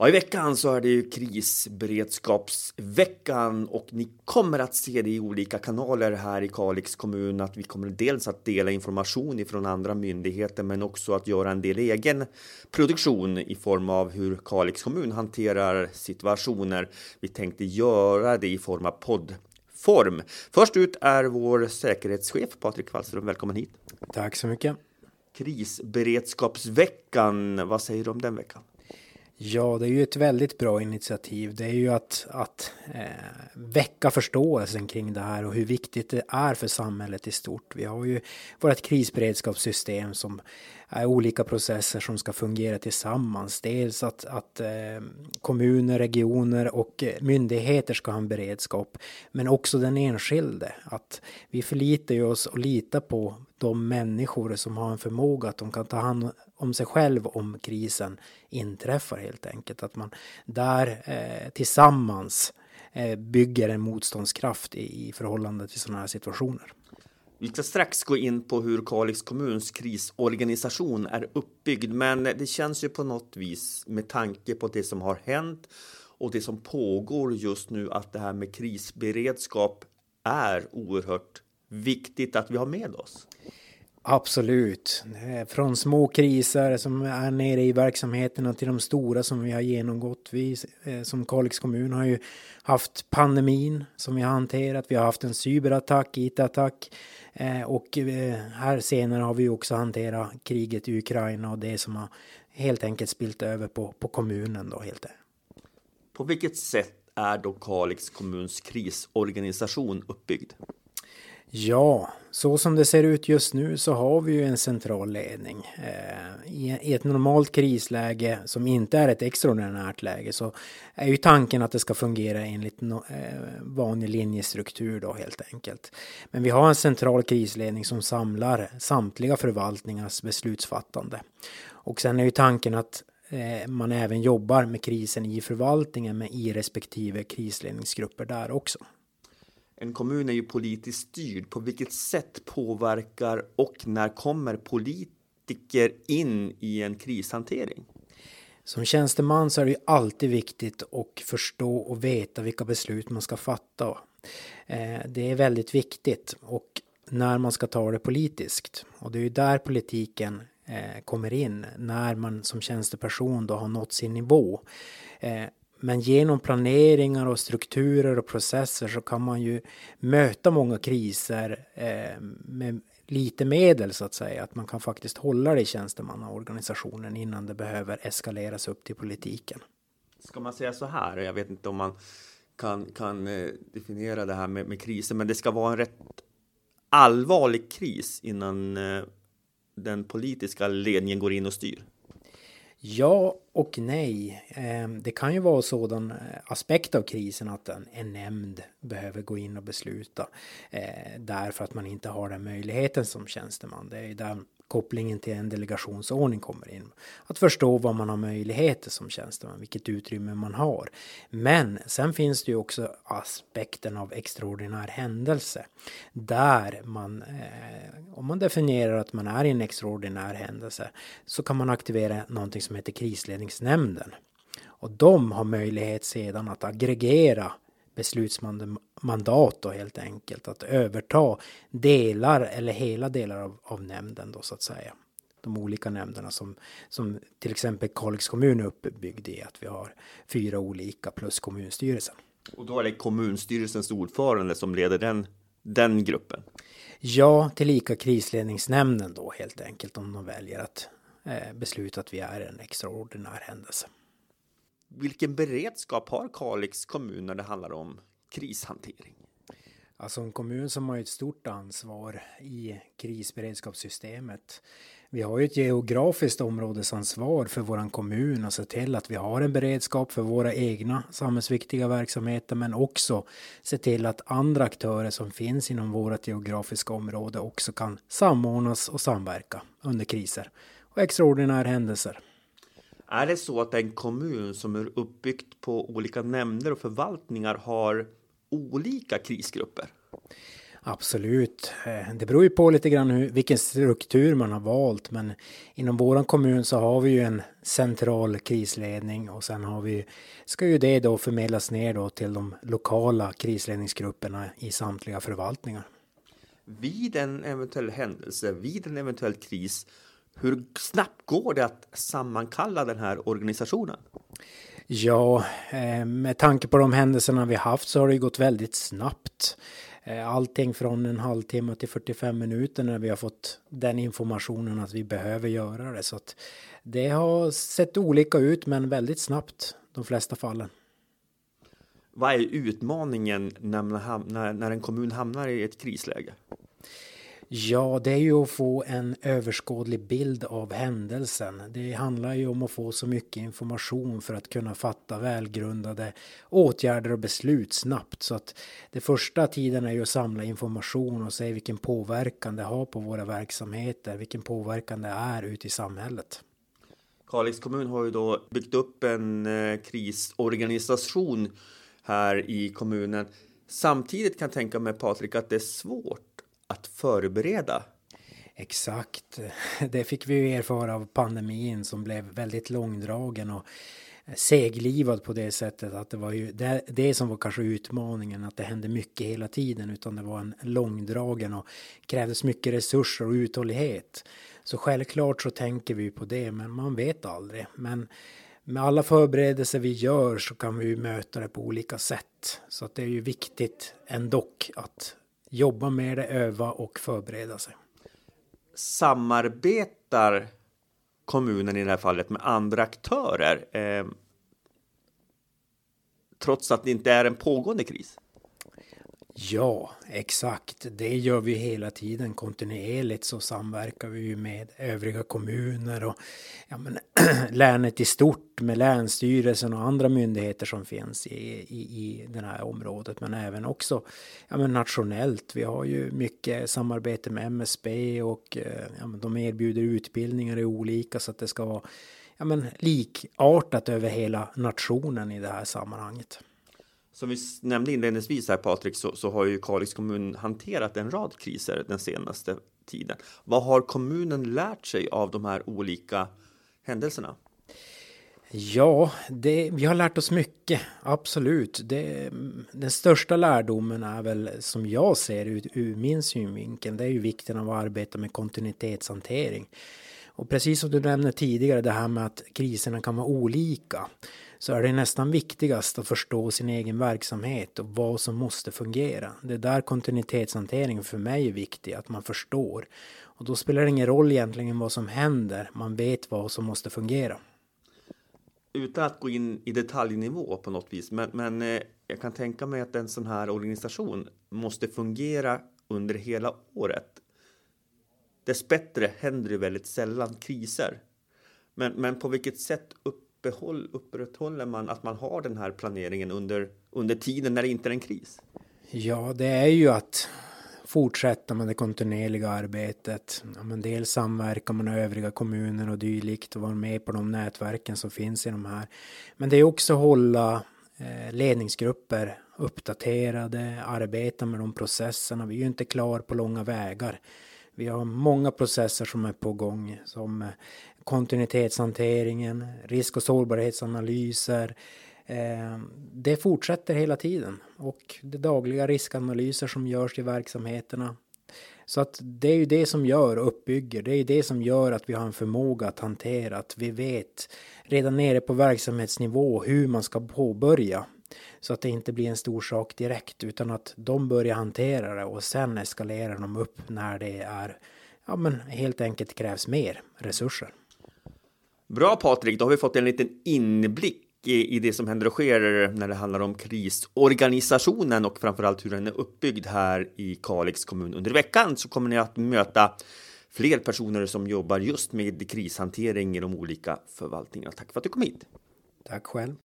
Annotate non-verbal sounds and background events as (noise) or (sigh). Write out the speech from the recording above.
Ja, I veckan så är det ju krisberedskapsveckan och ni kommer att se det i olika kanaler här i Kalix kommun att vi kommer dels att dela information ifrån andra myndigheter men också att göra en del egen produktion i form av hur Kalix kommun hanterar situationer. Vi tänkte göra det i form av poddform. Först ut är vår säkerhetschef Patrik Wallström. Välkommen hit. Tack så mycket. Krisberedskapsveckan, vad säger du om den veckan? Ja, det är ju ett väldigt bra initiativ. Det är ju att, att eh, väcka förståelsen kring det här och hur viktigt det är för samhället i stort. Vi har ju vårt krisberedskapssystem som är olika processer som ska fungera tillsammans. Dels att, att eh, kommuner, regioner och myndigheter ska ha en beredskap, men också den enskilde. Att vi förlitar oss och litar på de människor som har en förmåga att de kan ta hand om sig själv om krisen inträffar helt enkelt. Att man där eh, tillsammans eh, bygger en motståndskraft i, i förhållande till sådana här situationer. Vi ska strax gå in på hur Kalix kommuns krisorganisation är uppbyggd, men det känns ju på något vis med tanke på det som har hänt och det som pågår just nu att det här med krisberedskap är oerhört viktigt att vi har med oss. Absolut. Från små kriser som är nere i verksamheterna till de stora som vi har genomgått. Vi eh, som Kalix kommun har ju haft pandemin som vi har hanterat. Vi har haft en cyberattack, IT-attack. Eh, och eh, här senare har vi också hanterat kriget i Ukraina och det som har helt enkelt spilt över på, på kommunen då helt. På vilket sätt är då Kalix kommuns krisorganisation uppbyggd? Ja, så som det ser ut just nu så har vi ju en central ledning. Eh, I ett normalt krisläge som inte är ett extraordinärt läge så är ju tanken att det ska fungera enligt eh, vanlig linjestruktur då helt enkelt. Men vi har en central krisledning som samlar samtliga förvaltningars beslutsfattande. Och sen är ju tanken att eh, man även jobbar med krisen i förvaltningen med i respektive krisledningsgrupper där också. En kommun är ju politiskt styrd. På vilket sätt påverkar och när kommer politiker in i en krishantering? Som tjänsteman så är det ju alltid viktigt att förstå och veta vilka beslut man ska fatta. Eh, det är väldigt viktigt och när man ska ta det politiskt. Och det är ju där politiken eh, kommer in när man som tjänsteperson då har nått sin nivå. Eh, men genom planeringar och strukturer och processer så kan man ju möta många kriser eh, med lite medel så att säga. Att man kan faktiskt hålla det i tjänstemannaorganisationen innan det behöver eskaleras upp till politiken. Ska man säga så här? Jag vet inte om man kan, kan eh, definiera det här med, med kriser, men det ska vara en rätt allvarlig kris innan eh, den politiska ledningen går in och styr. Ja och nej. Ehm, det kan ju vara sådan eh, aspekt av krisen att en, nämnd behöver gå in och besluta eh, därför att man inte har den möjligheten som tjänsteman. Det är där kopplingen till en delegationsordning kommer in. Att förstå vad man har möjligheter som tjänsteman, vilket utrymme man har. Men sen finns det ju också aspekten av extraordinär händelse. Där man, eh, om man definierar att man är i en extraordinär händelse, så kan man aktivera någonting som heter krisledningsnämnden. Och de har möjlighet sedan att aggregera beslutsmandat då helt enkelt. Att överta delar eller hela delar av, av nämnden då så att säga. De olika nämnderna som, som till exempel Kalix kommun är uppbyggd i att vi har fyra olika plus kommunstyrelsen. Och då är det kommunstyrelsens ordförande som leder den, den gruppen? Ja, tillika krisledningsnämnden då helt enkelt om de väljer att eh, besluta att vi är en extraordinär händelse vilken beredskap har Kalix kommun när det handlar om krishantering? Alltså en kommun som har ett stort ansvar i krisberedskapssystemet. Vi har ju ett geografiskt områdesansvar för våran kommun och se till att vi har en beredskap för våra egna samhällsviktiga verksamheter men också se till att andra aktörer som finns inom vårt geografiska område också kan samordnas och samverka under kriser och extraordinära händelser. Är det så att en kommun som är uppbyggt på olika nämnder och förvaltningar har olika krisgrupper? Absolut. Eh, det beror ju på lite grann hur, vilken struktur man har valt. Men inom vår kommun så har vi ju en central krisledning och sen har vi, ska ju det då förmedlas ner då till de lokala krisledningsgrupperna i samtliga förvaltningar. Vid en eventuell händelse, vid en eventuell kris, hur snabbt går det att sammankalla den här organisationen? Ja, eh, med tanke på de händelserna vi haft så har det gått väldigt snabbt. Eh, allting från en halvtimme till 45 minuter när vi har fått den informationen att vi behöver göra det. Så att det har sett olika ut men väldigt snabbt de flesta fallen. Vad är utmaningen när, när, när en kommun hamnar i ett krisläge? Ja, det är ju att få en överskådlig bild av händelsen. Det handlar ju om att få så mycket information för att kunna fatta välgrundade åtgärder och beslut snabbt. Så att det första tiden är ju att samla information och se vilken påverkan det har på våra verksamheter, vilken påverkan det är ute i samhället. Kalix kommun har ju då byggt upp en eh, krisorganisation här i kommunen. Samtidigt kan jag tänka mig Patrik att det är svårt att förbereda. Exakt. (laughs) Det fick vi ju erfara av pandemin som blev väldigt långdragen och seglivad på det sättet att det var ju det, det som var kanske utmaningen att det hände mycket hela tiden utan det var en långdragen och krävdes mycket resurser och uthållighet. Så självklart så tänker vi på det men man vet aldrig. Men med alla förberedelser vi gör så kan vi ju möta det på olika sätt. Så att det är ju viktigt ändå att jobba med det, öva och förbereda sig. Samarbetar kommunen i det här fallet med andra aktörer eh, trots att det inte är en pågående kris? Ja, exakt. Det gör vi hela tiden kontinuerligt så samverkar vi ju med övriga kommuner och ja, men, (clears throat) länet i stort med länsstyrelsen och andra myndigheter som finns i, i, i det här området. Men även också ja, men nationellt. Vi har ju mycket samarbete med MSB och eh, ja, men de erbjuder utbildningar i olika så att det ska vara ja, men, likartat över hela nationen i det här sammanhanget. Som vi nämnde inledningsvis här Patrik så, så har ju Kalix kommun hanterat en rad kriser den senaste tiden. Vad har kommunen lärt sig av de här olika händelserna? Ja, det, vi har lärt oss mycket, absolut. Det, den största lärdomen är väl som jag ser ut ur min synvinkel, det är ju vikten av att arbeta med kontinuitetshantering. Och precis som du nämnde tidigare, det här med att kriserna kan vara olika så är det nästan viktigast att förstå sin egen verksamhet och vad som måste fungera. Det är där kontinuitetshantering för mig är viktig, att man förstår. Och då spelar det ingen roll egentligen vad som händer, man vet vad som måste fungera. Utan att gå in i detaljnivå på något vis, men, men eh, jag kan tänka mig att en sån här organisation måste fungera under hela året. Dessbättre händer det väldigt sällan kriser. Men, men på vilket sätt uppehåll, upprätthåller man att man har den här planeringen under, under tiden när det inte är en kris? Ja, det är ju att fortsätta med det kontinuerliga arbetet. Ja, men dels samverka med övriga kommuner och dylikt och vara med på de nätverken som finns i de här. Men det är också hålla eh, ledningsgrupper uppdaterade, arbeta med de processerna. Vi är ju inte klar på långa vägar. Vi har många processer som är på gång som eh, kontinuitetshanteringen, risk och sårbarhetsanalyser. Eh, det fortsätter hela tiden och det dagliga riskanalyser som görs i verksamheterna. Så att det är ju det som gör och uppbygger, det är ju det som gör att vi har en förmåga att hantera, att vi vet redan nere på verksamhetsnivå hur man ska påbörja. Så att det inte blir en stor sak direkt utan att de börjar hantera det och sen eskalerar de upp när det är, ja men helt enkelt krävs mer resurser. Bra Patrik, då har vi fått en liten inblick i, det som händer och sker när det handlar om krisorganisationen och framförallt hur den är uppbyggd här i Kalix kommun. Under veckan så kommer ni att möta fler personer som jobbar just med krishantering i de olika förvaltningarna. Tack för att du kom hit. Tack själv.